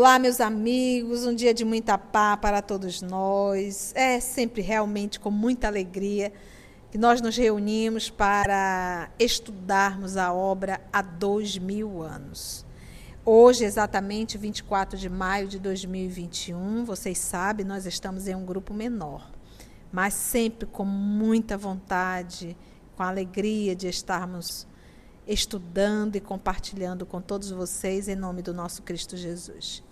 Olá, meus amigos, um dia de muita paz para todos nós. É sempre realmente com muita alegria que nós nos reunimos para estudarmos a obra há dois mil anos. Hoje, exatamente 24 de maio de 2021, vocês sabem, nós estamos em um grupo menor, mas sempre com muita vontade, com alegria de estarmos estudando e compartilhando com todos vocês em nome do nosso Cristo Jesus.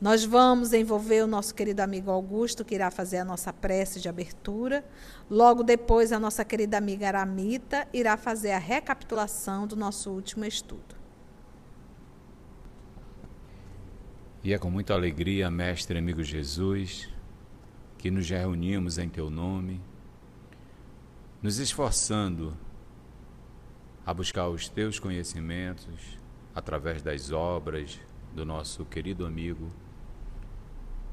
Nós vamos envolver o nosso querido amigo Augusto, que irá fazer a nossa prece de abertura. Logo depois, a nossa querida amiga Aramita irá fazer a recapitulação do nosso último estudo. E é com muita alegria, mestre amigo Jesus, que nos reunimos em teu nome, nos esforçando a buscar os teus conhecimentos através das obras do nosso querido amigo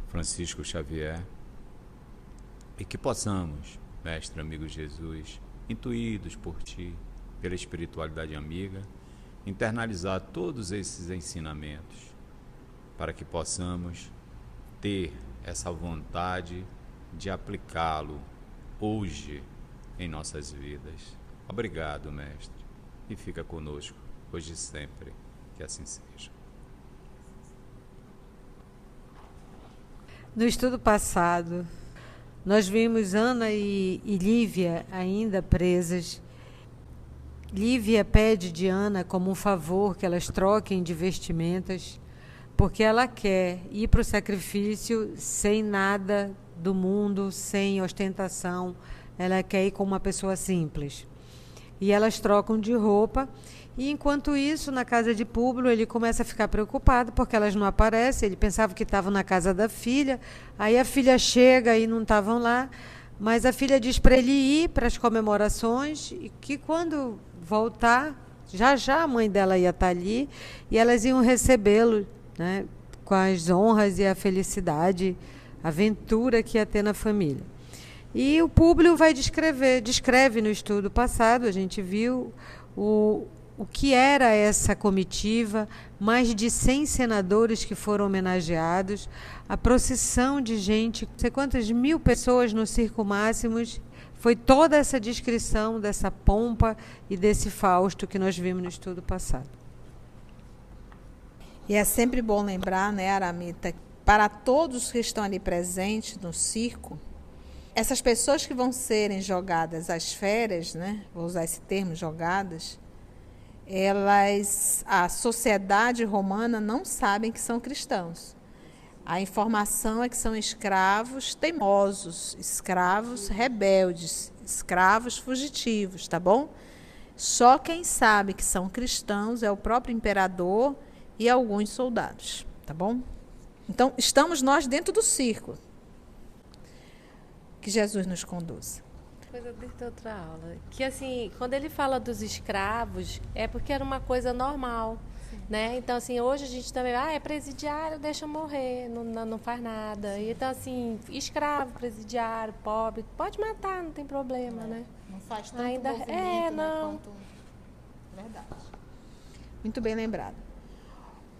Francisco Xavier e que possamos, mestre amigo Jesus, intuídos por ti, pela espiritualidade amiga, internalizar todos esses ensinamentos para que possamos ter essa vontade de aplicá-lo hoje em nossas vidas. Obrigado, mestre e fica conosco, hoje e sempre. Que assim seja. No estudo passado, nós vimos Ana e, e Lívia ainda presas. Lívia pede de Ana como um favor que elas troquem de vestimentas, porque ela quer ir para o sacrifício sem nada do mundo, sem ostentação. Ela quer ir com uma pessoa simples e elas trocam de roupa. E enquanto isso, na casa de Públio, ele começa a ficar preocupado porque elas não aparecem. Ele pensava que estavam na casa da filha. Aí a filha chega e não estavam lá. Mas a filha diz para ele ir para as comemorações e que quando voltar, já já a mãe dela ia estar tá ali e elas iam recebê-lo né, com as honras e a felicidade, a aventura que ia ter na família. E o Públio vai descrever, descreve no estudo passado, a gente viu o, o que era essa comitiva, mais de 100 senadores que foram homenageados, a procissão de gente, não sei quantas mil pessoas no Circo Máximos, foi toda essa descrição dessa pompa e desse Fausto que nós vimos no estudo passado. E é sempre bom lembrar, né, Aramita, para todos que estão ali presentes no circo, essas pessoas que vão serem jogadas às férias, né? Vou usar esse termo, jogadas, elas, a sociedade romana não sabem que são cristãos. A informação é que são escravos teimosos, escravos rebeldes, escravos fugitivos, tá bom? Só quem sabe que são cristãos é o próprio imperador e alguns soldados, tá bom? Então, estamos nós dentro do círculo, que Jesus nos conduza. Depois eu dei outra aula. Que assim, quando ele fala dos escravos, é porque era uma coisa normal. Né? Então, assim, hoje a gente também, ah, é presidiário, deixa morrer, não, não, não faz nada. Então, assim, escravo, presidiário, pobre, pode matar, não tem problema, né? Não faz tanto Ainda, é, né, não. Quanto... Verdade. Muito bem lembrado.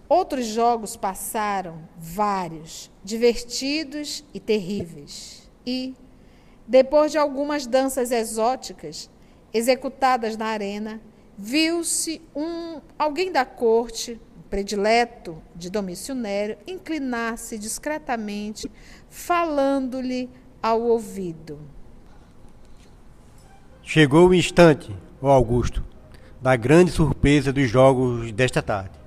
Outros jogos passaram, vários, divertidos e terríveis. E depois de algumas danças exóticas executadas na arena, viu-se um alguém da corte, predileto de Domício Nero, inclinar-se discretamente, falando-lhe ao ouvido. Chegou o instante, ó Augusto, da grande surpresa dos jogos desta tarde.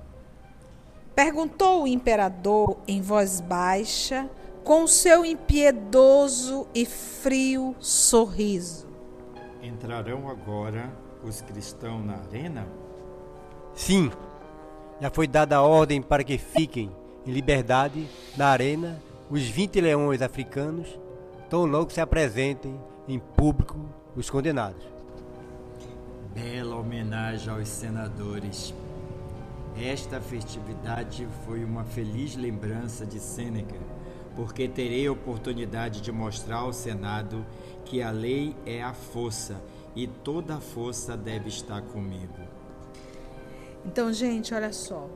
Perguntou o imperador em voz baixa, com seu impiedoso e frio sorriso. Entrarão agora os cristãos na arena? Sim, já foi dada a ordem para que fiquem em liberdade na arena os 20 leões africanos, tão logo se apresentem em público os condenados. Bela homenagem aos senadores. Esta festividade foi uma feliz lembrança de Sêneca porque terei oportunidade de mostrar ao Senado que a lei é a força e toda a força deve estar comigo. Então, gente, olha só.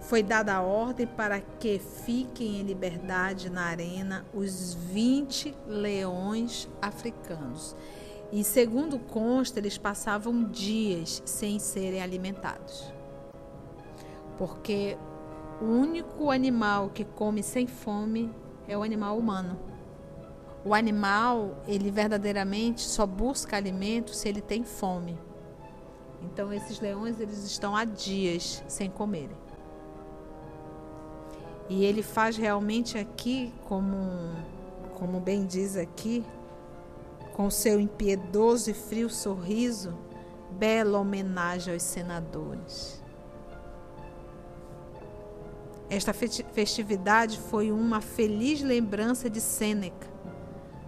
foi dada a ordem para que fiquem em liberdade na arena os 20 leões africanos. E segundo consta, eles passavam dias sem serem alimentados. Porque o único animal que come sem fome é o animal humano. O animal, ele verdadeiramente só busca alimento se ele tem fome. Então esses leões eles estão há dias sem comerem. E ele faz realmente aqui, como, como bem diz aqui, com seu impiedoso e frio sorriso, bela homenagem aos senadores. Esta festividade foi uma feliz lembrança de Sêneca,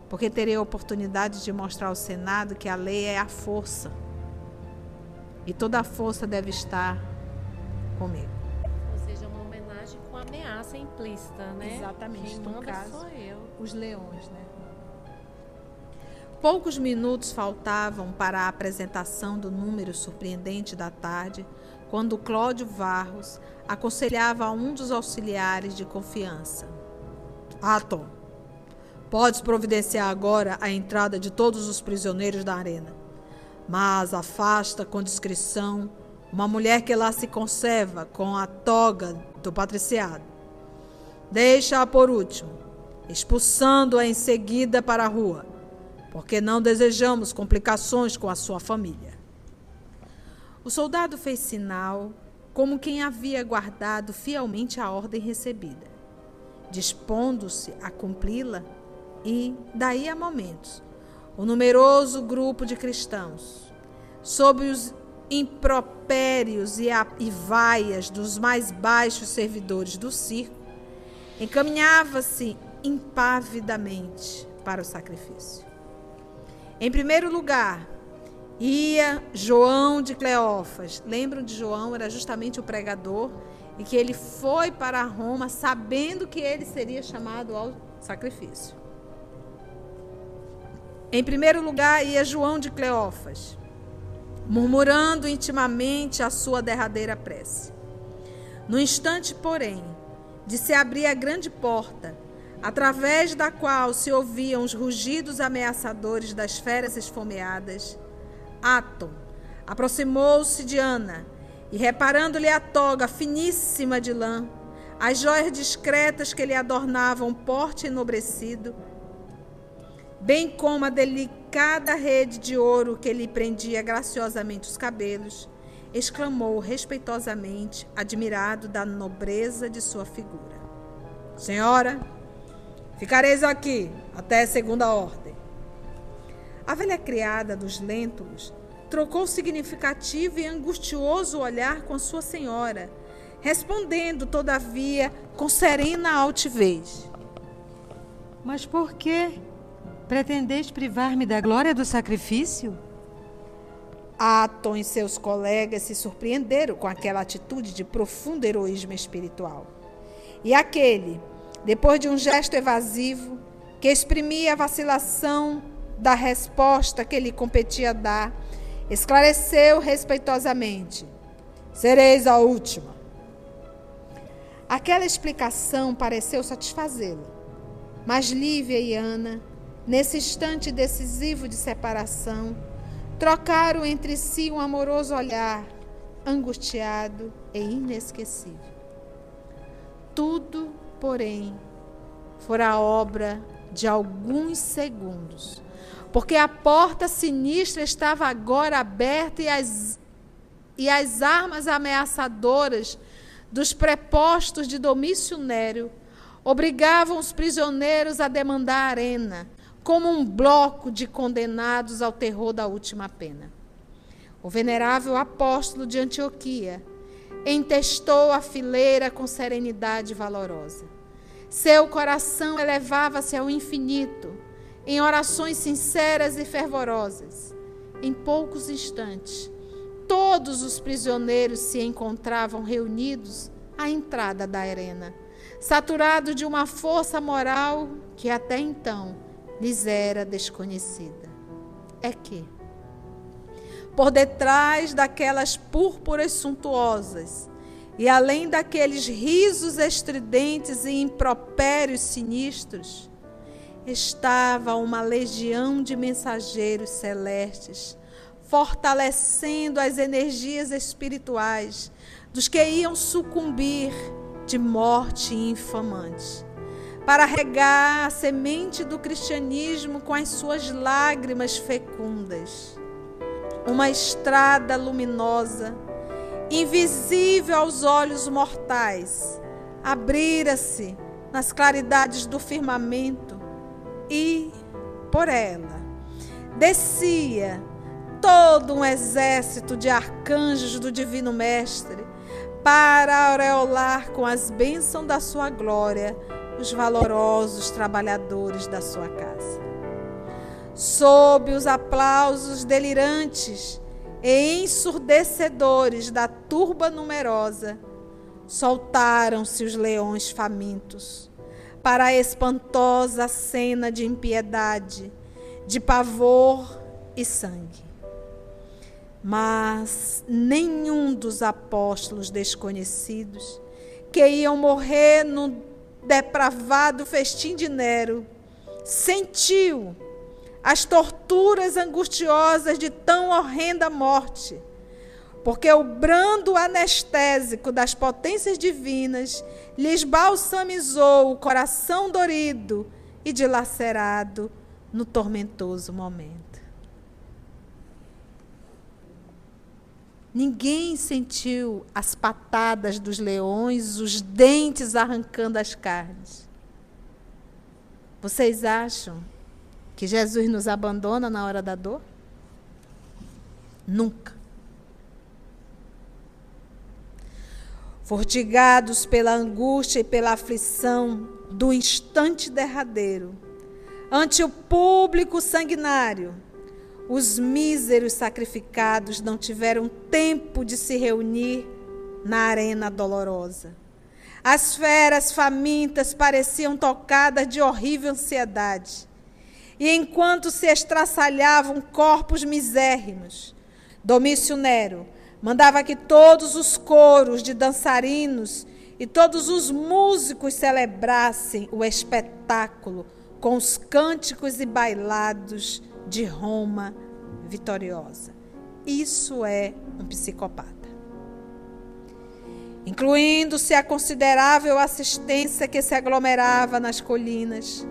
porque terei a oportunidade de mostrar ao Senado que a lei é a força e toda a força deve estar comigo. Ou seja, uma homenagem com ameaça implícita, né? Exatamente. Quem no manda caso, sou eu. os leões, né? Poucos minutos faltavam para a apresentação do número surpreendente da tarde, quando Cláudio Varros aconselhava a um dos auxiliares de confiança. Atom, podes providenciar agora a entrada de todos os prisioneiros da arena mas afasta com discrição uma mulher que lá se conserva com a toga do patriciado. Deixa-a por último, expulsando-a em seguida para a rua, porque não desejamos complicações com a sua família. O soldado fez sinal, como quem havia guardado fielmente a ordem recebida, dispondo-se a cumpri-la, e, daí a momentos, o numeroso grupo de cristãos, sob os impropérios e, a, e vaias dos mais baixos servidores do circo, encaminhava-se impavidamente para o sacrifício. Em primeiro lugar, ia João de Cleófas. Lembram de João? Era justamente o pregador e que ele foi para Roma sabendo que ele seria chamado ao sacrifício. Em primeiro lugar ia João de Cleófas, murmurando intimamente a sua derradeira prece. No instante, porém, de se abrir a grande porta, através da qual se ouviam os rugidos ameaçadores das feras esfomeadas, Atom aproximou-se de Ana e, reparando-lhe a toga finíssima de lã, as joias discretas que lhe adornavam o porte enobrecido, bem como a delicada rede de ouro que lhe prendia graciosamente os cabelos, exclamou respeitosamente, admirado da nobreza de sua figura: Senhora, ficareis aqui até segunda ordem. A velha criada dos Lentulus trocou significativo e angustioso olhar com sua senhora, respondendo, todavia, com serena altivez: Mas por quê? Pretendeis privar-me da glória do sacrifício? Atom e seus colegas se surpreenderam com aquela atitude de profundo heroísmo espiritual. E aquele, depois de um gesto evasivo, que exprimia a vacilação da resposta que lhe competia dar, esclareceu respeitosamente: Sereis a última. Aquela explicação pareceu satisfazê-lo, mas Lívia e Ana Nesse instante decisivo de separação, trocaram entre si um amoroso olhar, angustiado e inesquecível. Tudo, porém, fora obra de alguns segundos, porque a porta sinistra estava agora aberta e as, e as armas ameaçadoras dos prepostos de Domício Nério obrigavam os prisioneiros a demandar a arena, como um bloco de condenados ao terror da última pena. O venerável apóstolo de Antioquia entestou a fileira com serenidade valorosa. Seu coração elevava-se ao infinito em orações sinceras e fervorosas. Em poucos instantes, todos os prisioneiros se encontravam reunidos à entrada da arena, saturados de uma força moral que até então lhes era desconhecida. É que, por detrás daquelas púrpuras suntuosas E além daqueles risos estridentes e impropérios sinistros, estava uma legião de mensageiros celestes, fortalecendo as energias espirituais dos que iam sucumbir de morte infamante, para regar a semente do cristianismo com as suas lágrimas fecundas. Uma estrada luminosa, invisível aos olhos mortais, abrira-se nas claridades do firmamento e, por ela, descia todo um exército de arcanjos do Divino Mestre para aureolar com as bênçãos da sua glória os valorosos trabalhadores da sua casa. Sob os aplausos delirantes e ensurdecedores da turba numerosa, soltaram-se os leões famintos para a espantosa cena de impiedade, de pavor e sangue. Mas nenhum dos apóstolos desconhecidos que iam morrer no depravado festim de Nero sentiu as torturas angustiosas de tão horrenda morte, porque o brando anestésico das potências divinas lhes balsamizou o coração dorido e dilacerado no tormentoso momento. Ninguém sentiu as patadas dos leões, os dentes arrancando as carnes. Vocês acham que Jesus nos abandona na hora da dor? Nunca. Fortigados pela angústia e pela aflição do instante derradeiro, ante o público sanguinário, os míseros sacrificados não tiveram tempo de se reunir na arena dolorosa. As feras famintas pareciam tocadas de horrível ansiedade. E enquanto se estraçalhavam corpos misérrimos, Domício Nero mandava que todos os coros de dançarinos e todos os músicos celebrassem o espetáculo com os cânticos e bailados de Roma vitoriosa. Isso é um psicopata. Incluindo-se a considerável assistência que se aglomerava nas colinas,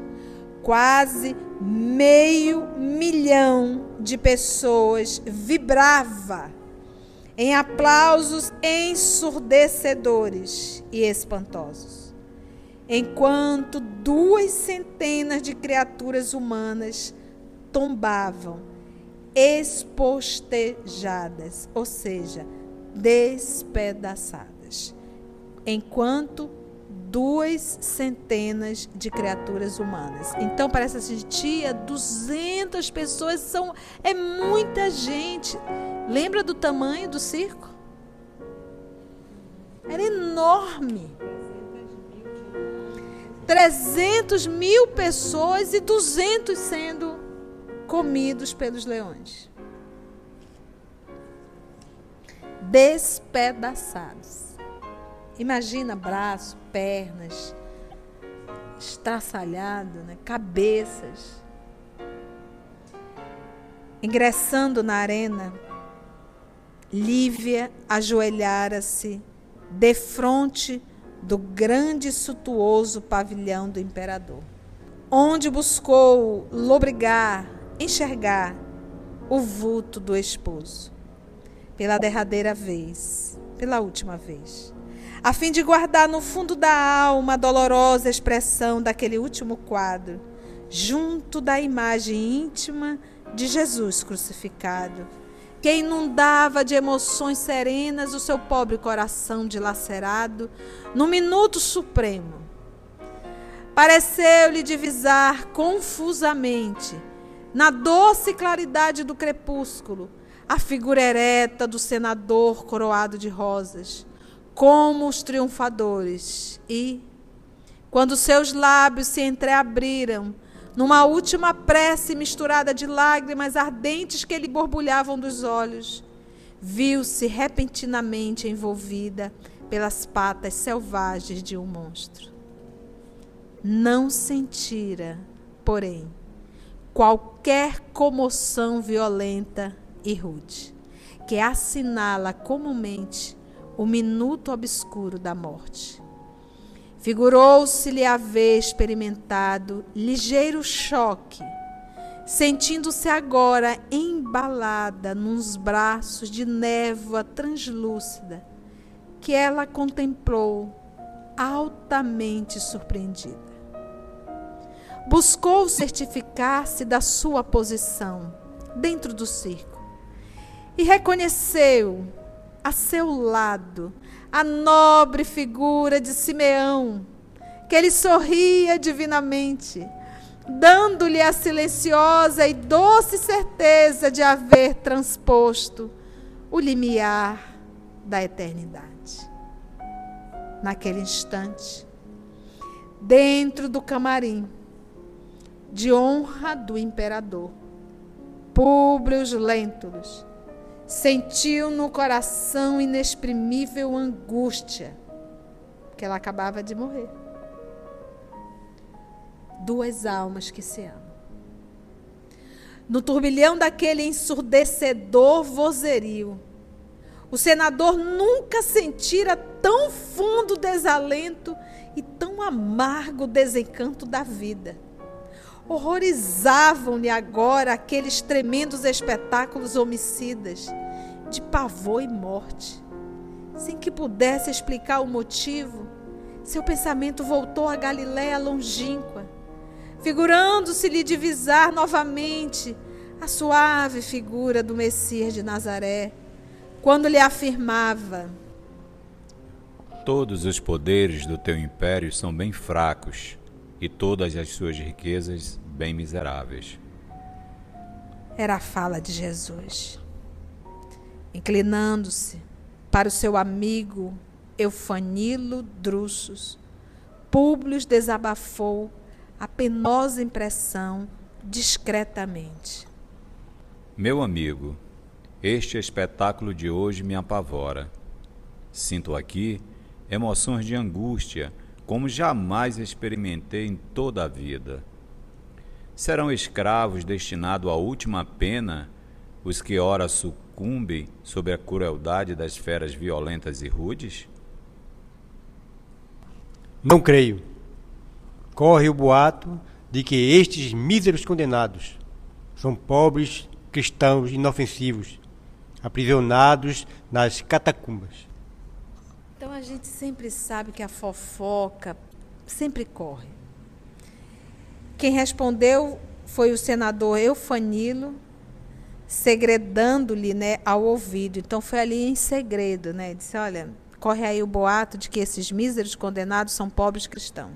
quase meio milhão de pessoas vibrava em aplausos ensurdecedores e espantosos, enquanto duas centenas de criaturas humanas tombavam, espostejadas, ou seja, despedaçadas, enquanto duas centenas de criaturas humanas. Então parece assim, tia, 200 pessoas são é muita gente. Lembra do tamanho do circo? Era enorme. 300 mil pessoas e 200 sendo comidos pelos leões. Despedaçados. Imagina braço, pernas, estraçalhado, né? cabeças. Ingressando na arena, Lívia ajoelhara-se defronte do grande e suntuoso pavilhão do imperador, onde buscou lobrigar enxergar o vulto do esposo pela derradeira vez, pela última vez, a fim de guardar no fundo da alma a dolorosa expressão daquele último quadro, junto da imagem íntima de Jesus crucificado, que inundava de emoções serenas o seu pobre coração dilacerado no minuto supremo. Pareceu-lhe divisar confusamente na doce claridade do crepúsculo, a figura ereta do senador coroado de rosas, como os triunfadores. E, quando seus lábios se entreabriram, numa última prece misturada de lágrimas ardentes que lhe borbulhavam dos olhos, viu-se repentinamente envolvida, pelas patas selvagens de um monstro. Não sentira, porém, qualquer comoção violenta e rude, que assinala comumente o minuto obscuro da morte. Figurou-se-lhe haver experimentado ligeiro choque, sentindo-se agora embalada nos braços de névoa translúcida, que ela contemplou altamente surpreendida. Buscou certificar-se da sua posição dentro do circo e reconheceu a seu lado a nobre figura de Simeão, que ele sorria divinamente, dando-lhe a silenciosa e doce certeza de haver transposto o limiar da eternidade. Naquele instante, dentro do camarim, de honra do imperador, Públio Lentulus, sentiu no coração inexprimível angústia, que ela acabava de morrer. Duas almas que se amam. No turbilhão daquele ensurdecedor vozerio, o senador nunca sentira tão fundo desalento e tão amargo desencanto da vida. Horrorizavam-lhe agora aqueles tremendos espetáculos homicidas de pavor e morte. Sem que pudesse explicar o motivo, seu pensamento voltou a Galiléia longínqua, figurando-se-lhe divisar novamente a suave figura do Messias de Nazaré, quando lhe afirmava: Todos os poderes do teu império são bem fracos e todas as suas riquezas bem miseráveis. Era a fala de Jesus. Inclinando-se para o seu amigo Eufanilo Drusus, Públio desabafou a penosa impressão discretamente. Meu amigo, este espetáculo de hoje me apavora. Sinto aqui emoções de angústia como jamais experimentei em toda a vida. Serão escravos destinados à última pena os que ora sucumbem sob a crueldade das feras violentas e rudes? Não creio. Corre o boato de que estes míseros condenados são pobres cristãos inofensivos, aprisionados nas catacumbas. Então a gente sempre sabe que a fofoca sempre corre. Quem respondeu foi o senador Eufanilo, segredando-lhe né, ao ouvido. Então foi ali em segredo, né? Disse: olha, corre aí o boato de que esses míseros condenados são pobres cristãos.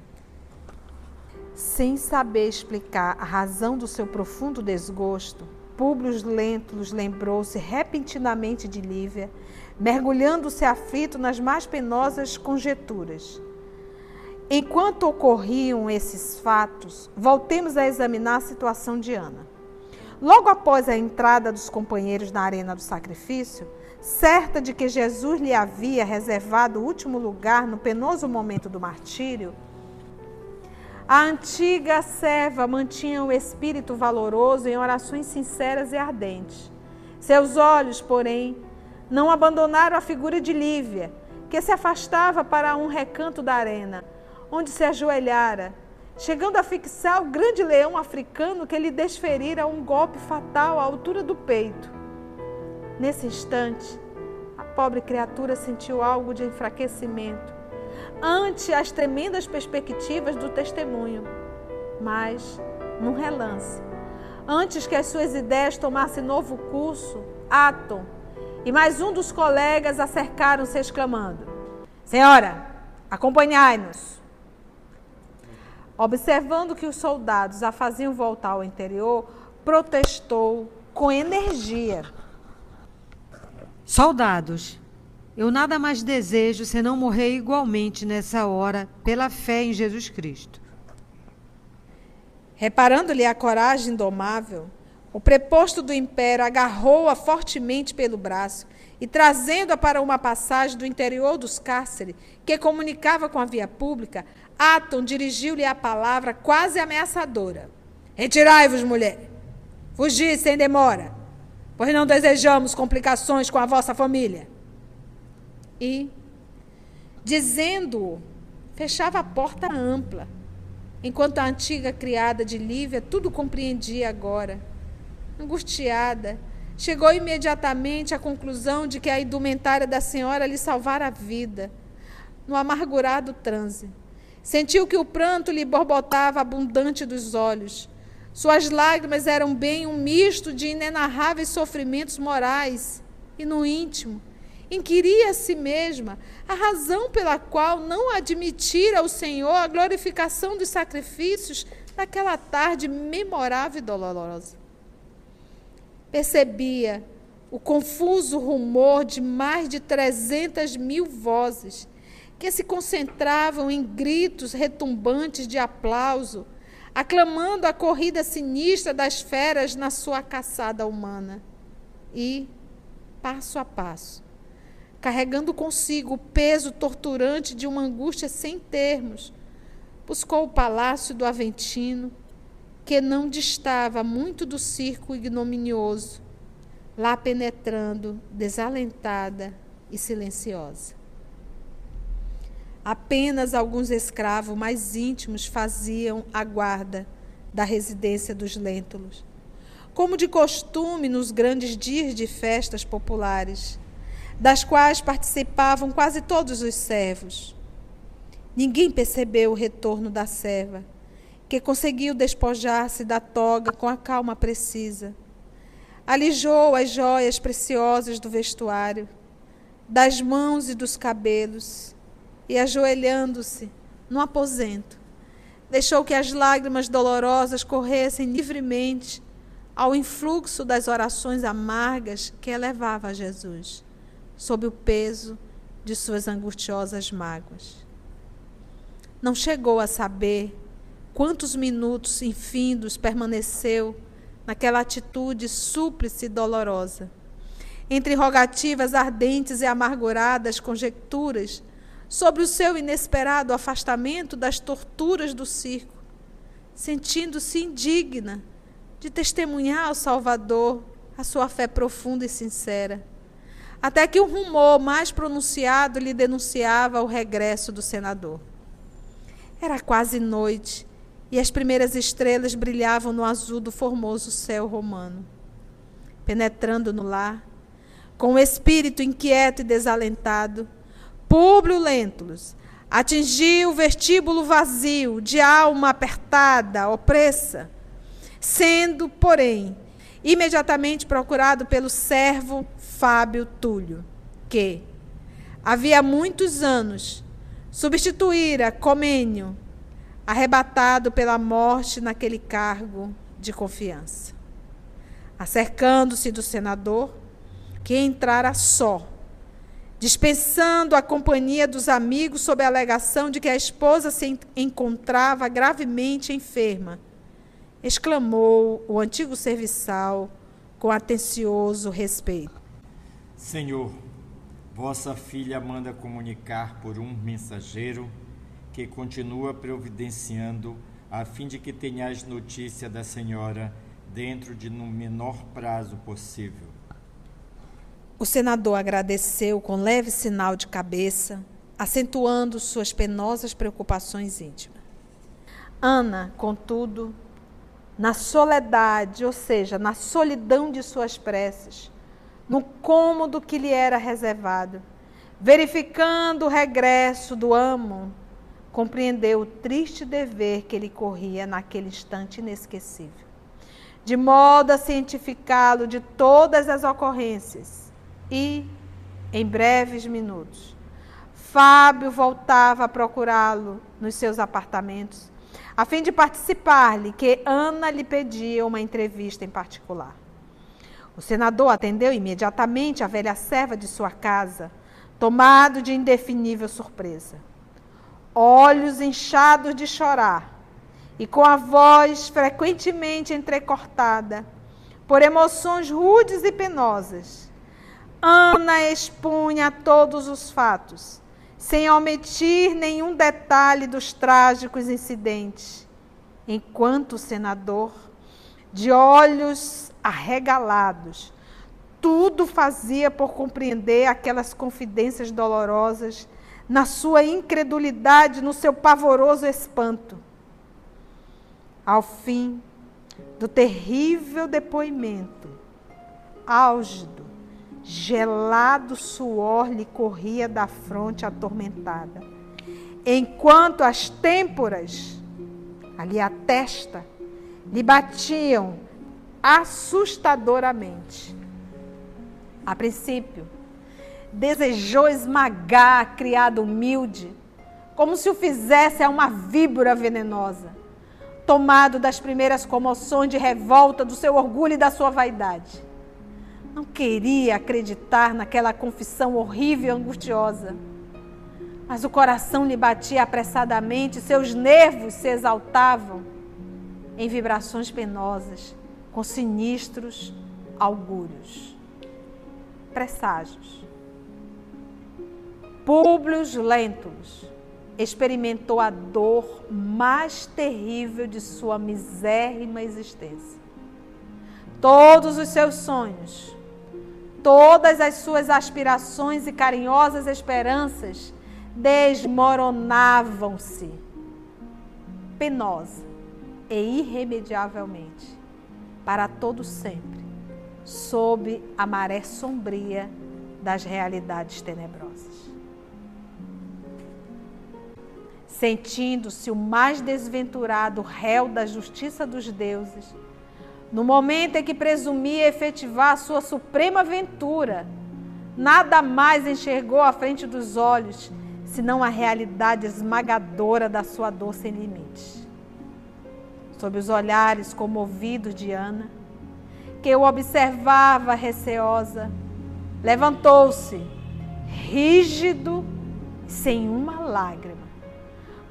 Sem saber explicar a razão do seu profundo desgosto, Públio Lentulus lembrou-se repentinamente de Lívia mergulhando-se aflito nas mais penosas conjecturas. Enquanto ocorriam esses fatos, voltemos a examinar a situação de Ana. Logo após a entrada dos companheiros na arena do sacrifício, certa de que Jesus lhe havia reservado o último lugar no penoso momento do martírio, a antiga serva mantinha o espírito valoroso em orações sinceras e ardentes. Seus olhos, porém, não abandonaram a figura de Lívia, que se afastava para um recanto da arena, onde se ajoelhara, chegando a fixar o grande leão africano que lhe desferira um golpe fatal à altura do peito. Nesse instante, a pobre criatura sentiu algo de enfraquecimento ante as tremendas perspectivas do testemunho. Mas, num relance, antes que as suas ideias tomassem novo curso, Atom, e mais um dos colegas acercaram-se exclamando: Senhora, acompanhai-nos. Observando que os soldados a faziam voltar ao interior, protestou com energia. Soldados, eu nada mais desejo senão morrer igualmente nessa hora pela fé em Jesus Cristo. Reparando-lhe a coragem indomável, o preposto do império agarrou-a fortemente pelo braço e trazendo-a para uma passagem do interior dos cárceres, que comunicava com a via pública, Atom dirigiu-lhe a palavra quase ameaçadora: Retirai-vos, mulher. Fugi sem demora, pois não desejamos complicações com a vossa família. E, dizendo-o, fechava a porta ampla, enquanto a antiga criada de Lívia tudo compreendia agora. Angustiada, chegou imediatamente à conclusão de que a indumentária da senhora lhe salvara a vida, no amargurado transe. Sentiu que o pranto lhe borbotava abundante dos olhos. Suas lágrimas eram bem um misto de inenarráveis sofrimentos morais e no íntimo. Inquiria a si mesma a razão pela qual não admitira o Senhor a glorificação dos sacrifícios naquela tarde memorável e dolorosa percebia o confuso rumor de mais de 300 mil vozes que se concentravam em gritos retumbantes de aplauso, aclamando a corrida sinistra das feras na sua caçada humana. E, passo a passo, carregando consigo o peso torturante de uma angústia sem termos, buscou o palácio do Aventino, que não distava muito do circo ignominioso, lá penetrando, desalentada e silenciosa. Apenas alguns escravos mais íntimos faziam a guarda da residência dos Lêntulos, como de costume nos grandes dias de festas populares, das quais participavam quase todos os servos. Ninguém percebeu o retorno da serva que conseguiu despojar-se da toga com a calma precisa. Alijou as joias preciosas do vestuário, das mãos e dos cabelos, e ajoelhando-se no aposento, deixou que as lágrimas dolorosas corressem livremente ao influxo das orações amargas que elevava a Jesus, sob o peso de suas angustiosas mágoas. Não chegou a saber Quantos minutos infindos permaneceu naquela atitude súplice e dolorosa? Entre rogativas ardentes e amarguradas conjecturas sobre o seu inesperado afastamento das torturas do circo, sentindo-se indigna de testemunhar ao Salvador a sua fé profunda e sincera, até que um rumor mais pronunciado lhe denunciava o regresso do senador. Era quase noite e as primeiras estrelas brilhavam no azul do formoso céu romano. Penetrando no lar, com o espírito inquieto e desalentado, Públio Lentulus atingiu o vestíbulo vazio, de alma apertada, opressa, sendo, porém, imediatamente procurado pelo servo Fábio Túlio, que, havia muitos anos, substituíra Comênio arrebatado pela morte naquele cargo de confiança. Acercando-se do senador, que entrara só, dispensando a companhia dos amigos sob a alegação de que a esposa se encontrava gravemente enferma, exclamou o antigo serviçal com atencioso respeito: Senhor, vossa filha manda comunicar por um mensageiro que continua providenciando a fim de que tenhais notícia da senhora dentro de no menor prazo possível. O senador agradeceu com leve sinal de cabeça, acentuando suas penosas preocupações íntimas. Ana, contudo, na soledade, ou seja, na solidão de suas preces, no cômodo que lhe era reservado, verificando o regresso do amo, compreendeu o triste dever que ele corria naquele instante inesquecível, de modo a cientificá-lo de todas as ocorrências. E, em breves minutos, Fábio voltava a procurá-lo nos seus apartamentos, a fim de participar-lhe que Ana lhe pedia uma entrevista em particular. O senador atendeu imediatamente a velha serva de sua casa, tomado de indefinível surpresa olhos inchados de chorar e com a voz frequentemente entrecortada por emoções rudes e penosas. Ana expunha todos os fatos, sem omitir nenhum detalhe dos trágicos incidentes, enquanto o senador, de olhos arregalados, tudo fazia por compreender aquelas confidências dolorosas, na sua incredulidade, no seu pavoroso espanto. Ao fim do terrível depoimento, álgido, gelado suor lhe corria da fronte atormentada, enquanto as têmporas, ali a testa, lhe batiam assustadoramente. A princípio, desejou esmagar a criada humilde, como se o fizesse a uma víbora venenosa, tomado das primeiras comoções de revolta do seu orgulho e da sua vaidade. Não queria acreditar naquela confissão horrível e angustiosa. Mas o coração lhe batia apressadamente, seus nervos se exaltavam em vibrações penosas, com sinistros augúrios, presságios. Públio Lentulus experimentou a dor mais terrível de sua misérrima existência. Todos os seus sonhos, todas as suas aspirações e carinhosas esperanças desmoronavam-se, penosa e irremediavelmente, para todo sempre, sob a maré sombria das realidades tenebrosas. Sentindo-se o mais desventurado réu da justiça dos deuses, no momento em que presumia efetivar a sua suprema ventura, nada mais enxergou à frente dos olhos senão a realidade esmagadora da sua dor sem limites. Sob os olhares comovidos de Ana, que o observava receosa, levantou-se, rígido, sem uma lágrima,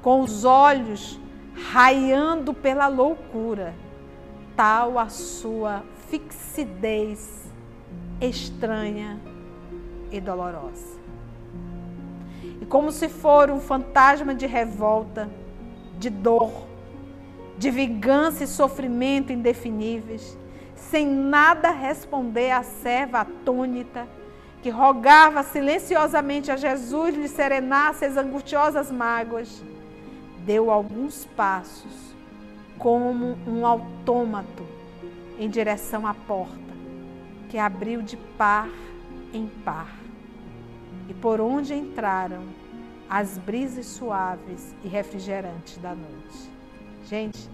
com os olhos raiando pela loucura tal a sua fixidez estranha e dolorosa. E como se for um fantasma de revolta, de dor, de vingança e sofrimento indefiníveis, sem nada responder à serva atônita, que rogava silenciosamente a Jesus lhe serenasse as angustiosas mágoas, deu alguns passos como um autômato em direção à porta, que abriu de par em par. E por onde entraram as brisas suaves e refrigerantes da noite. Gente,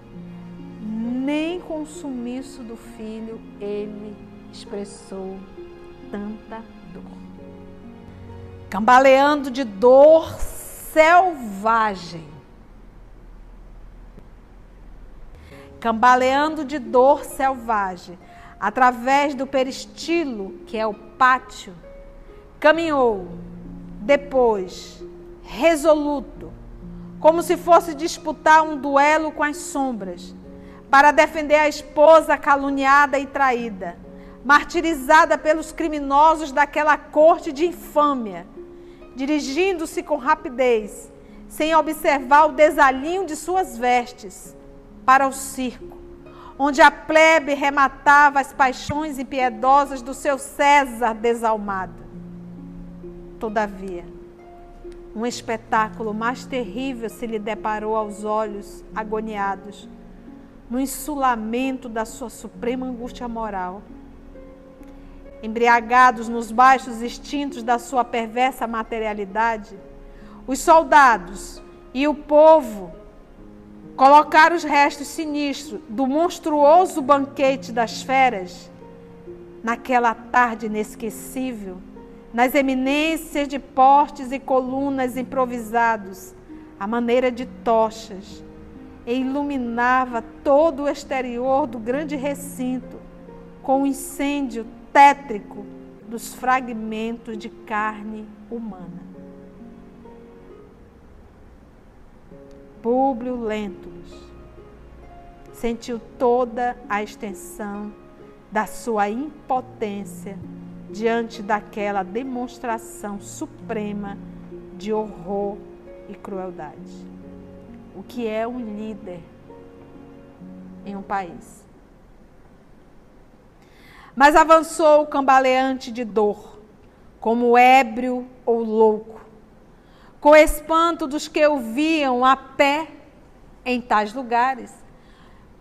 nem com o sumiço do filho ele expressou tanta dor. Cambaleando de dor selvagem, cambaleando de dor selvagem, através do peristilo, que é o pátio, caminhou, depois, resoluto, como se fosse disputar um duelo com as sombras, para defender a esposa caluniada e traída, martirizada pelos criminosos daquela corte de infâmia, dirigindo-se com rapidez, sem observar o desalinho de suas vestes, para o circo, onde a plebe rematava as paixões impiedosas do seu César desalmado. Todavia, um espetáculo mais terrível se lhe deparou aos olhos agoniados, no insulamento da sua suprema angústia moral. Embriagados nos baixos instintos da sua perversa materialidade, os soldados e o povo colocar os restos sinistros do monstruoso banquete das feras naquela tarde inesquecível, nas eminências de postes e colunas improvisados, à maneira de tochas, e iluminava todo o exterior do grande recinto com o incêndio tétrico dos fragmentos de carne humana. Públio Lentulus sentiu toda a extensão da sua impotência diante daquela demonstração suprema de horror e crueldade. O que é um líder em um país? Mas avançou cambaleante de dor, como ébrio ou louco, com espanto dos que o viam a pé em tais lugares,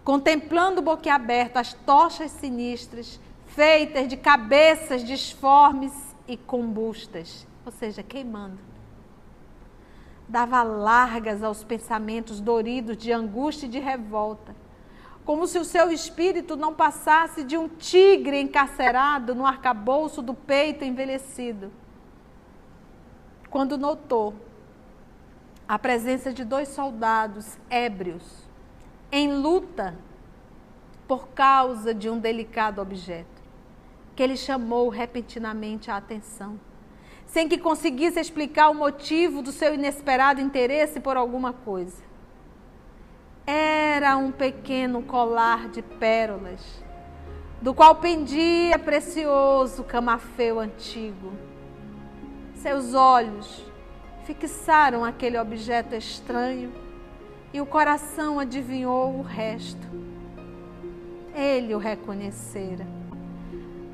contemplando boquiaberto as tochas sinistras, feitas de cabeças disformes e combustas, ou seja, queimando. Dava largas aos pensamentos doridos de angústia e de revolta, como se o seu espírito não passasse de um tigre encarcerado no arcabouço do peito envelhecido. Quando notou a presença de dois soldados ébrios em luta por causa de um delicado objeto, que ele chamou repentinamente a atenção, sem que conseguisse explicar o motivo do seu inesperado interesse por alguma coisa. Era um pequeno colar de pérolas, do qual pendia precioso camafeu antigo. Seus olhos fixaram aquele objeto estranho e o coração adivinhou o resto. Ele o reconhecera.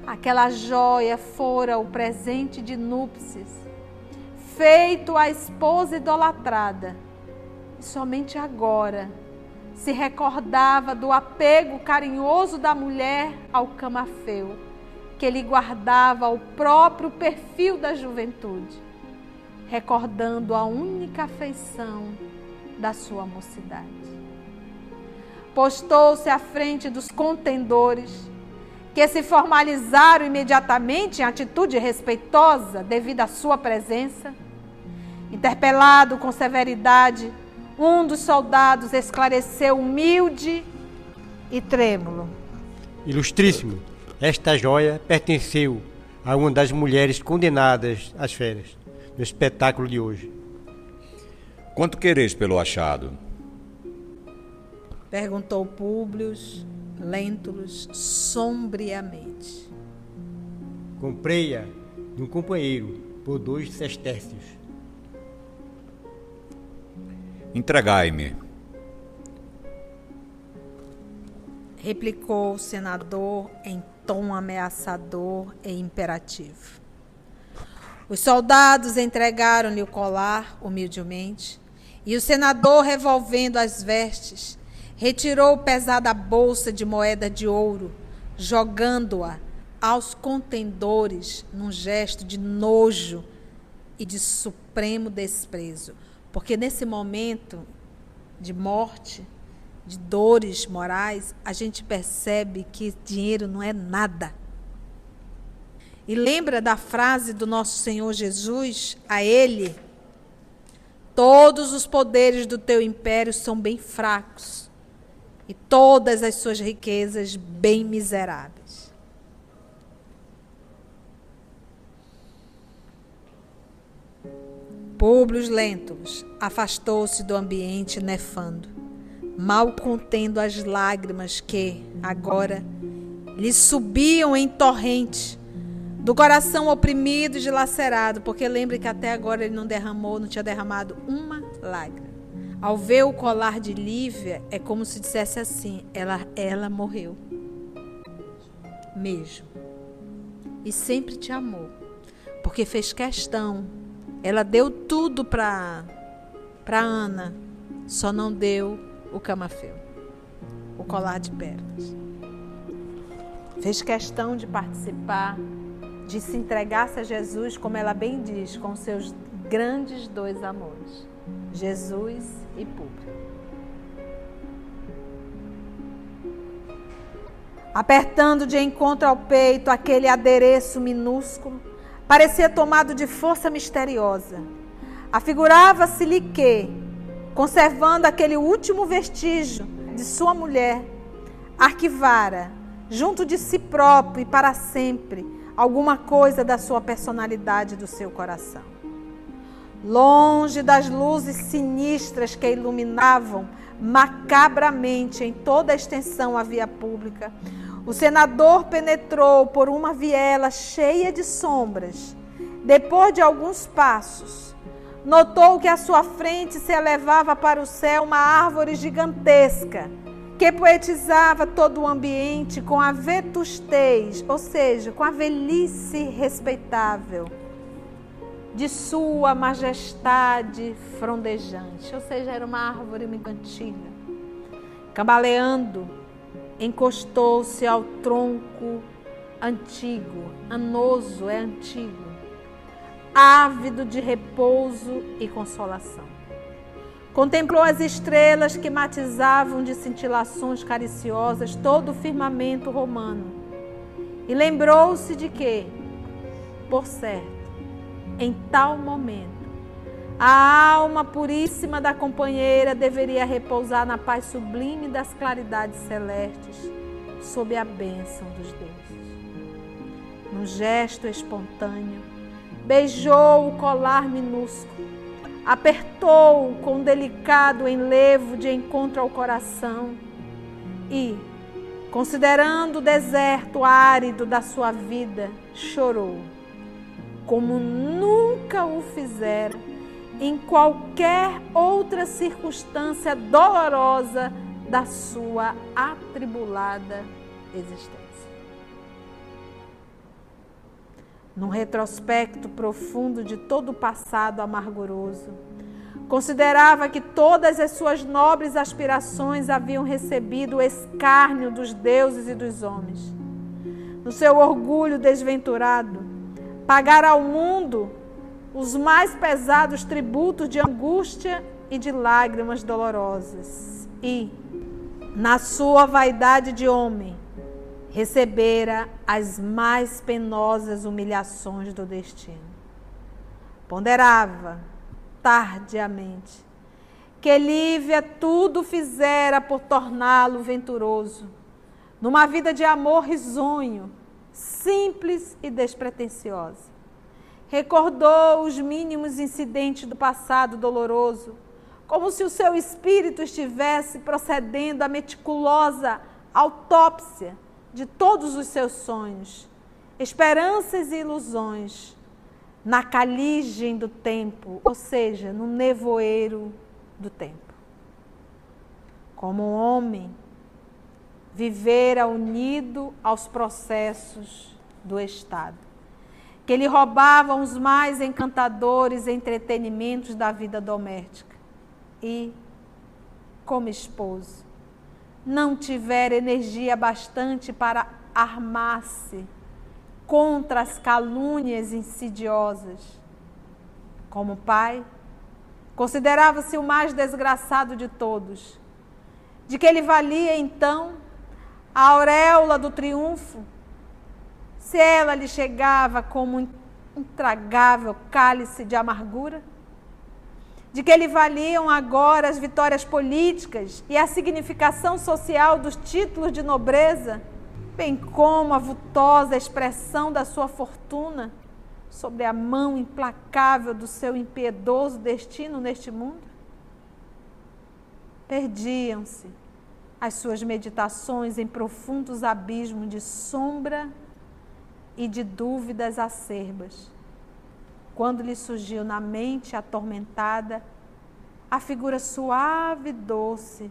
Aquela joia fora o presente de núpcias, feito à esposa idolatrada. E somente agora se recordava do apego carinhoso da mulher ao camafeu, que ele guardava ao próprio perfil da juventude recordando a única afeição da sua mocidade. Postou-se à frente dos contendores, que se formalizaram imediatamente em atitude respeitosa devido à sua presença. Interpelado com severidade, um dos soldados esclareceu humilde e trêmulo. Ilustríssimo, esta joia pertenceu a uma das mulheres condenadas às férias no espetáculo de hoje. Quanto quereis pelo achado? Perguntou Públio Lentulus sombriamente. Comprei-a de um companheiro por dois sestércios. Entregai-me. Replicou o senador em tom ameaçador e imperativo. Os soldados entregaram-lhe o colar humildemente, e o senador, revolvendo as vestes, retirou pesada bolsa de moeda de ouro, jogando-a aos contendores num gesto de nojo e de supremo desprezo. Porque nesse momento de morte, de dores morais, a gente percebe que dinheiro não é nada. E lembra da frase do nosso Senhor Jesus a ele? Todos os poderes do teu império são bem fracos, e todas as suas riquezas bem miseráveis. Públio Lentulus afastou-se do ambiente nefando, mal contendo as lágrimas que, agora, lhe subiam em torrente do coração oprimido e dilacerado, porque lembre que até agora ele não derramou, não tinha derramado uma lágrima. Ao ver o colar de Lívia, é como se dissesse assim: ela, ela morreu. Mesmo. E sempre te amou, porque fez questão. Ela deu tudo para para Ana, só não deu o camafeu, o colar de pérolas. Fez questão de participar de se entregasse a Jesus, como ela bem diz, com seus grandes dois amores, Jesus e Público. Apertando de encontro ao peito aquele adereço minúsculo, parecia tomado de força misteriosa. Afigurava-se-lhe que, conservando aquele último vestígio de sua mulher, arquivara, junto de si próprio e para sempre, alguma coisa da sua personalidade, do seu coração. Longe das luzes sinistras que iluminavam macabramente em toda a extensão a via pública, O senador penetrou por uma viela cheia de sombras. Depois de alguns passos, notou que à sua frente se elevava para o céu uma árvore gigantesca que poetizava todo o ambiente com a vetustez, ou seja, com a velhice respeitável de sua majestade frondejante, ou seja, era uma árvore antiga. Cambaleando, encostou-se ao tronco antigo, anoso é antigo, ávido de repouso e consolação. Contemplou as estrelas que matizavam de cintilações cariciosas todo o firmamento romano. E lembrou-se de que, por certo, em tal momento, a alma puríssima da companheira deveria repousar na paz sublime das claridades celestes, sob a bênção dos deuses. Num gesto espontâneo, beijou o colar minúsculo apertou-o com delicado enlevo de encontro ao coração e, considerando o deserto árido da sua vida, chorou, como nunca o fizera em qualquer outra circunstância dolorosa da sua atribulada existência. Num retrospecto profundo de todo o passado amarguroso. Considerava que todas as suas nobres aspirações haviam recebido o escárnio dos deuses e dos homens. No seu orgulho desventurado, pagara ao mundo os mais pesados tributos de angústia e de lágrimas dolorosas. E, na sua vaidade de homem, recebera as mais penosas humilhações do destino. Ponderava, tardiamente, que Lívia tudo fizera por torná-lo venturoso, numa vida de amor risonho, simples e despretensiosa. Recordou os mínimos incidentes do passado doloroso, como se o seu espírito estivesse procedendo à meticulosa autópsia de todos os seus sonhos, esperanças e ilusões na caligem do tempo, ou seja, no nevoeiro do tempo. Como homem, vivera unido aos processos do Estado, que lhe roubavam os mais encantadores entretenimentos da vida doméstica. E, como esposo, não tiver energia bastante para armar-se contra as calúnias insidiosas. Como pai, considerava-se o mais desgraçado de todos, de que ele valia então a auréola do triunfo, se ela lhe chegava como um intragável cálice de amargura? De que lhe valiam agora as vitórias políticas e a significação social dos títulos de nobreza, bem como a vultosa expressão da sua fortuna sobre a mão implacável do seu impiedoso destino neste mundo? Perdiam-se as suas meditações em profundos abismos de sombra e de dúvidas acerbas quando lhe surgiu na mente atormentada a figura suave e doce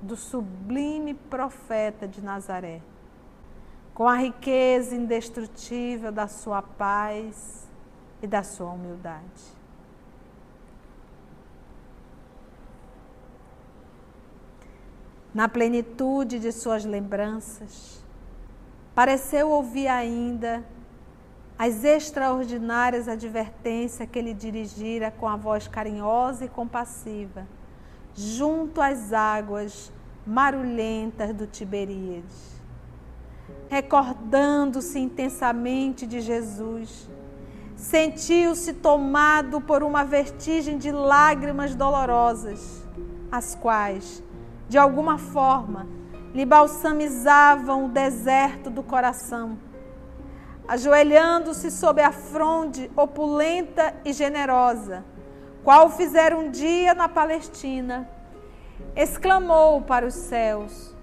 do sublime profeta de Nazaré, com a riqueza indestrutível da sua paz e da sua humildade. Na plenitude de suas lembranças, pareceu ouvir ainda as extraordinárias advertências que ele dirigira com a voz carinhosa e compassiva, junto às águas marulhentas do Tiberíades. Recordando-se intensamente de Jesus, sentiu-se tomado por uma vertigem de lágrimas dolorosas, as quais, de alguma forma, lhe balsamizavam o deserto do coração ajoelhando-se sob a fronde opulenta e generosa, qual fizeram um dia na Palestina, exclamou para os céus,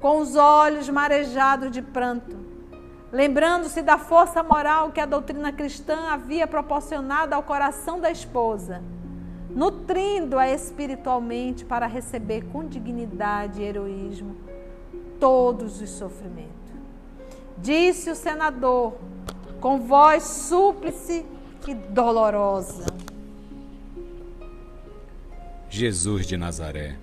com os olhos marejados de pranto, lembrando-se da força moral que a doutrina cristã havia proporcionado ao coração da esposa, nutrindo-a espiritualmente para receber com dignidade e heroísmo todos os sofrimentos. Disse o senador, com voz súplice e dolorosa: Jesus de Nazaré.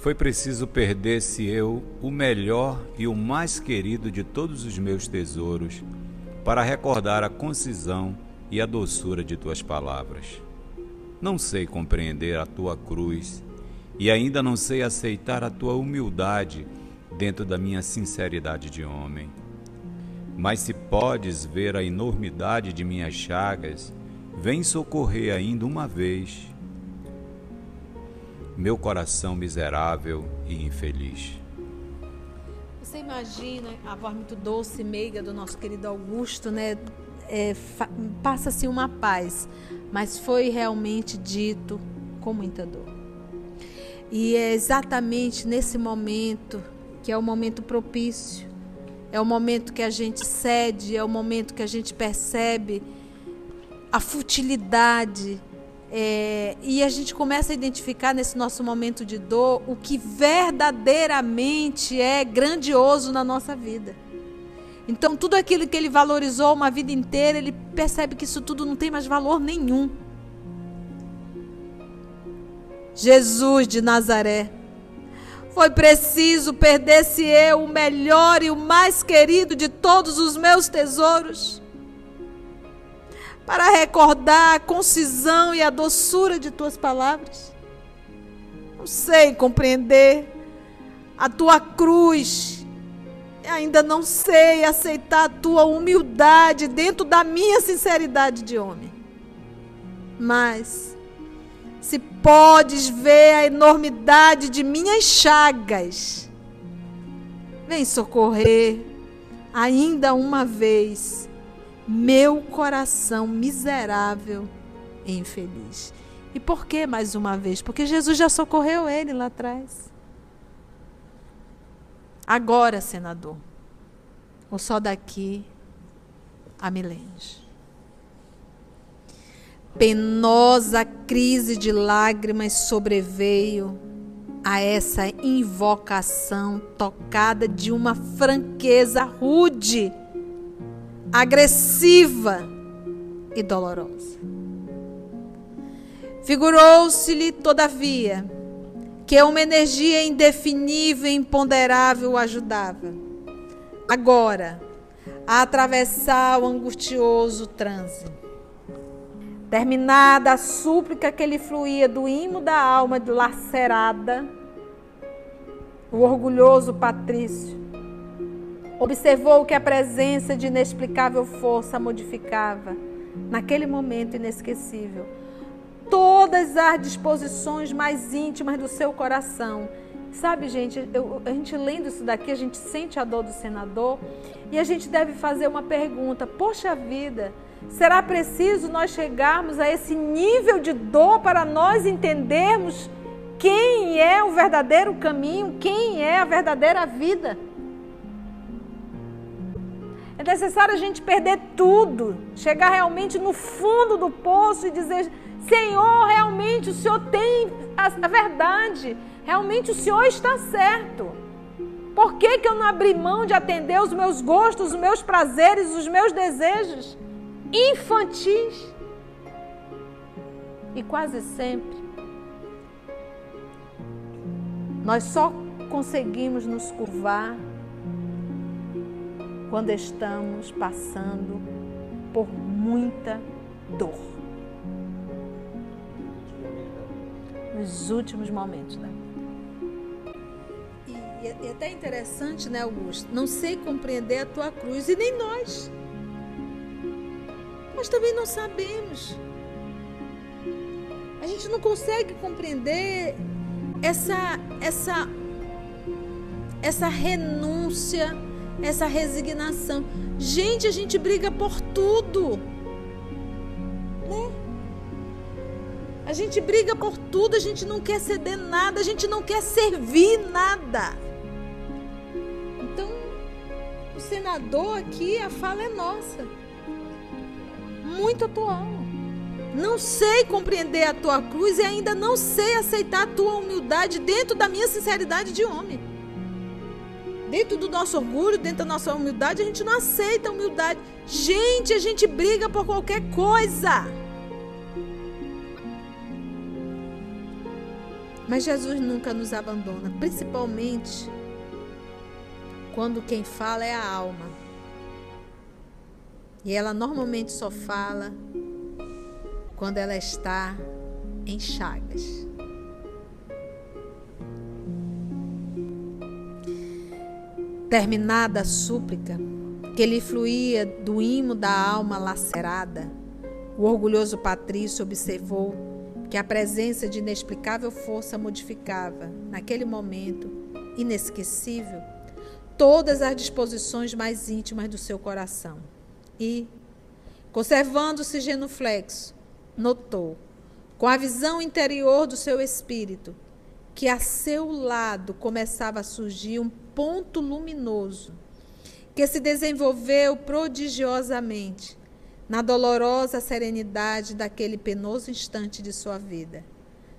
Foi preciso perder-se eu o melhor e o mais querido de todos os meus tesouros para recordar a concisão e a doçura de tuas palavras. Não sei compreender a tua cruz e ainda não sei aceitar a tua humildade dentro da minha sinceridade de homem. Mas se podes ver a enormidade de minhas chagas, vem socorrer ainda uma vez meu coração miserável e infeliz. Você imagina a voz muito doce e meiga do nosso querido Augusto, né? É, Passa-se uma paz, mas foi realmente dito com muita dor. E é exatamente nesse momento que é o momento propício, é o momento que a gente cede, é o momento que a gente percebe a futilidade é, e a gente começa a identificar nesse nosso momento de dor o que verdadeiramente é grandioso na nossa vida. Então, tudo aquilo que ele valorizou uma vida inteira, ele percebe que isso tudo não tem mais valor nenhum. Jesus de Nazaré. Foi preciso perder-se eu, o melhor e o mais querido de todos os meus tesouros para recordar a concisão e a doçura de tuas palavras. Não sei compreender a tua cruz. Ainda não sei aceitar a tua humildade dentro da minha sinceridade de homem. Mas, se podes ver a enormidade de minhas chagas, vem socorrer ainda uma vez meu coração miserável e infeliz. E por que mais uma vez? Porque Jesus já socorreu ele lá atrás. Agora, senador, ou só daqui a milênios. Penosa crise de lágrimas sobreveio a essa invocação tocada de uma franqueza rude agressiva e dolorosa. Figurou-se-lhe, todavia, que uma energia indefinível e imponderável o ajudava. Agora, a atravessar o angustioso transe. Terminada a súplica que lhe fluía do imo da alma lacerada, o orgulhoso Patrício Observou que a presença de inexplicável força modificava, naquele momento inesquecível, todas as disposições mais íntimas do seu coração. Sabe, gente, eu, a gente lendo isso daqui, a gente sente a dor do senador e a gente deve fazer uma pergunta: poxa vida, será preciso nós chegarmos a esse nível de dor para nós entendermos quem é o verdadeiro caminho, quem é a verdadeira vida? É necessário a gente perder tudo, chegar realmente no fundo do poço e dizer: Senhor, realmente o Senhor tem a, verdade, realmente o Senhor está certo. Por que, que eu não abri mão de atender os meus gostos, os meus prazeres, os meus desejos infantis? E quase sempre nós só conseguimos nos curvar quando estamos passando por muita dor. Nos últimos momentos da vida. E, e é até interessante, né, Augusto? Não sei compreender a tua cruz e nem nós. Nós também não sabemos. A gente não consegue compreender essa essa essa renúncia essa resignação. Gente, a gente briga por tudo. Né? A gente briga por tudo, a gente não quer ceder nada, a gente não quer servir nada. senador aqui, a fala é nossa. Muito atual. Não sei compreender a tua cruz e ainda não sei aceitar a tua humildade dentro da minha sinceridade de homem. Dentro do nosso orgulho, dentro da nossa humildade, a gente não aceita a humildade. Gente, a gente briga por qualquer coisa. Mas Jesus nunca nos abandona, principalmente quando quem fala é a alma. E ela normalmente só fala quando ela está em chagas. Terminada a súplica, que lhe fluía do imo da alma lacerada, o orgulhoso patrício observou que a presença de inexplicável força modificava, naquele momento inesquecível, todas as disposições mais íntimas do seu coração. E, conservando-se genuflexo, notou, com a visão interior do seu espírito, que a seu lado começava a surgir um ponto luminoso que se desenvolveu prodigiosamente na dolorosa serenidade daquele penoso instante de sua vida,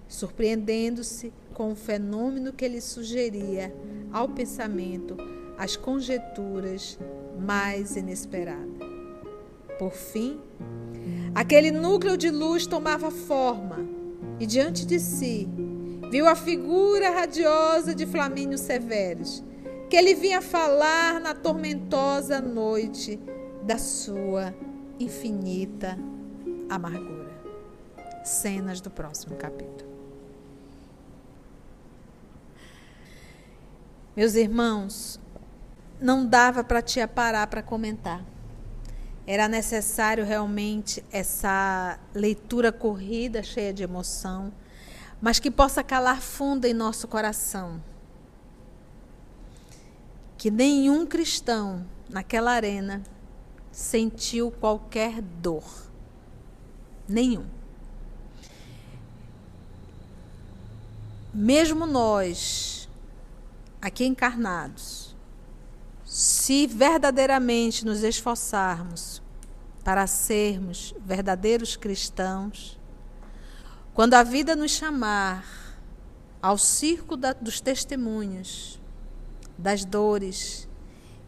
surpreendendo-se com o fenômeno que lhe sugeria ao pensamento as conjecturas mais inesperadas. Por fim, aquele núcleo de luz tomava forma e diante de si viu a figura radiosa de Flamínio Severos, que ele vinha falar na tormentosa noite da sua infinita amargura. Cenas do próximo capítulo. Meus irmãos, não dava para tia parar para comentar. Era necessário realmente essa leitura corrida, cheia de emoção, mas que possa calar fundo em nosso coração. Que nenhum cristão naquela arena sentiu qualquer dor. Nenhum. Mesmo nós, aqui encarnados, se verdadeiramente nos esforçarmos para sermos verdadeiros cristãos, quando a vida nos chamar ao circo da, dos testemunhos, das dores,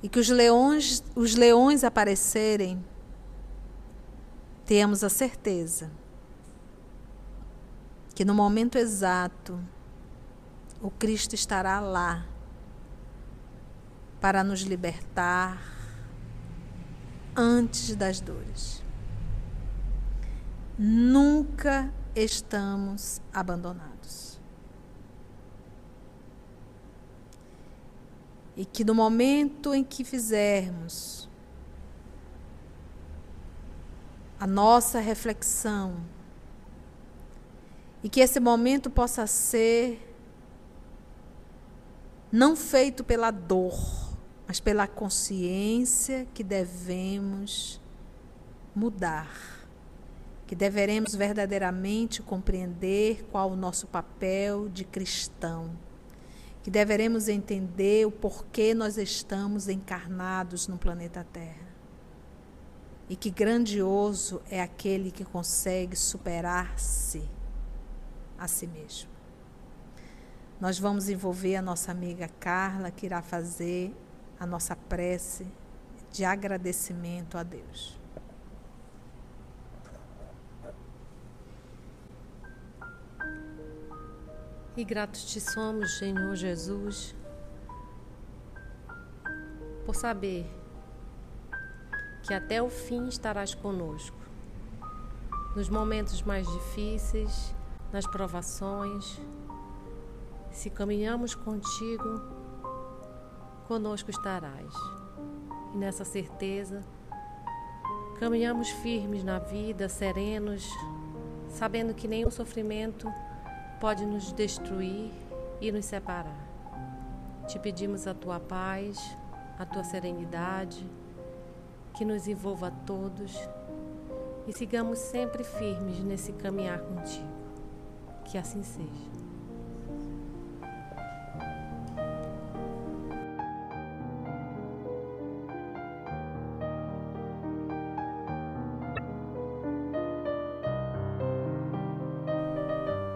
e que os leões, os leões aparecerem, tenhamos a certeza que no momento exato o Cristo estará lá para nos libertar antes das dores. Nunca estamos abandonados. e que no momento em que fizermos a nossa reflexão, e que esse momento possa ser não feito pela dor, mas pela consciência que devemos mudar, que deveremos verdadeiramente compreender qual o nosso papel de cristão que deveremos entender o porquê nós estamos encarnados no planeta Terra. E que grandioso é aquele que consegue superar-se a si mesmo. Nós vamos envolver a nossa amiga Carla, que irá fazer a nossa prece de agradecimento a Deus. E gratos te somos, Senhor Jesus, por saber que até o fim estarás conosco. Nos momentos mais difíceis, nas provações, se caminhamos contigo, conosco estarás. E nessa certeza, caminhamos firmes na vida, serenos, sabendo que nenhum sofrimento pode nos destruir e nos separar. Te pedimos a tua paz, a tua serenidade, que nos envolva a todos e sigamos sempre firmes nesse caminhar contigo. Que assim seja.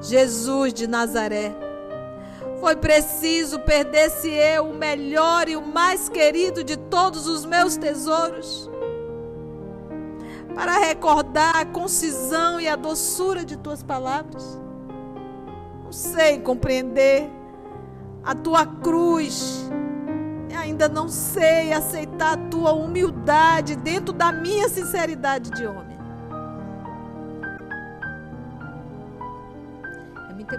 Jesus de Nazaré. Foi preciso perder-se eu, o melhor e o mais querido de todos os meus tesouros, para recordar a concisão e a doçura de tuas palavras. Não sei compreender a tua cruz, e ainda não sei aceitar a tua humildade dentro da minha sinceridade de homem. É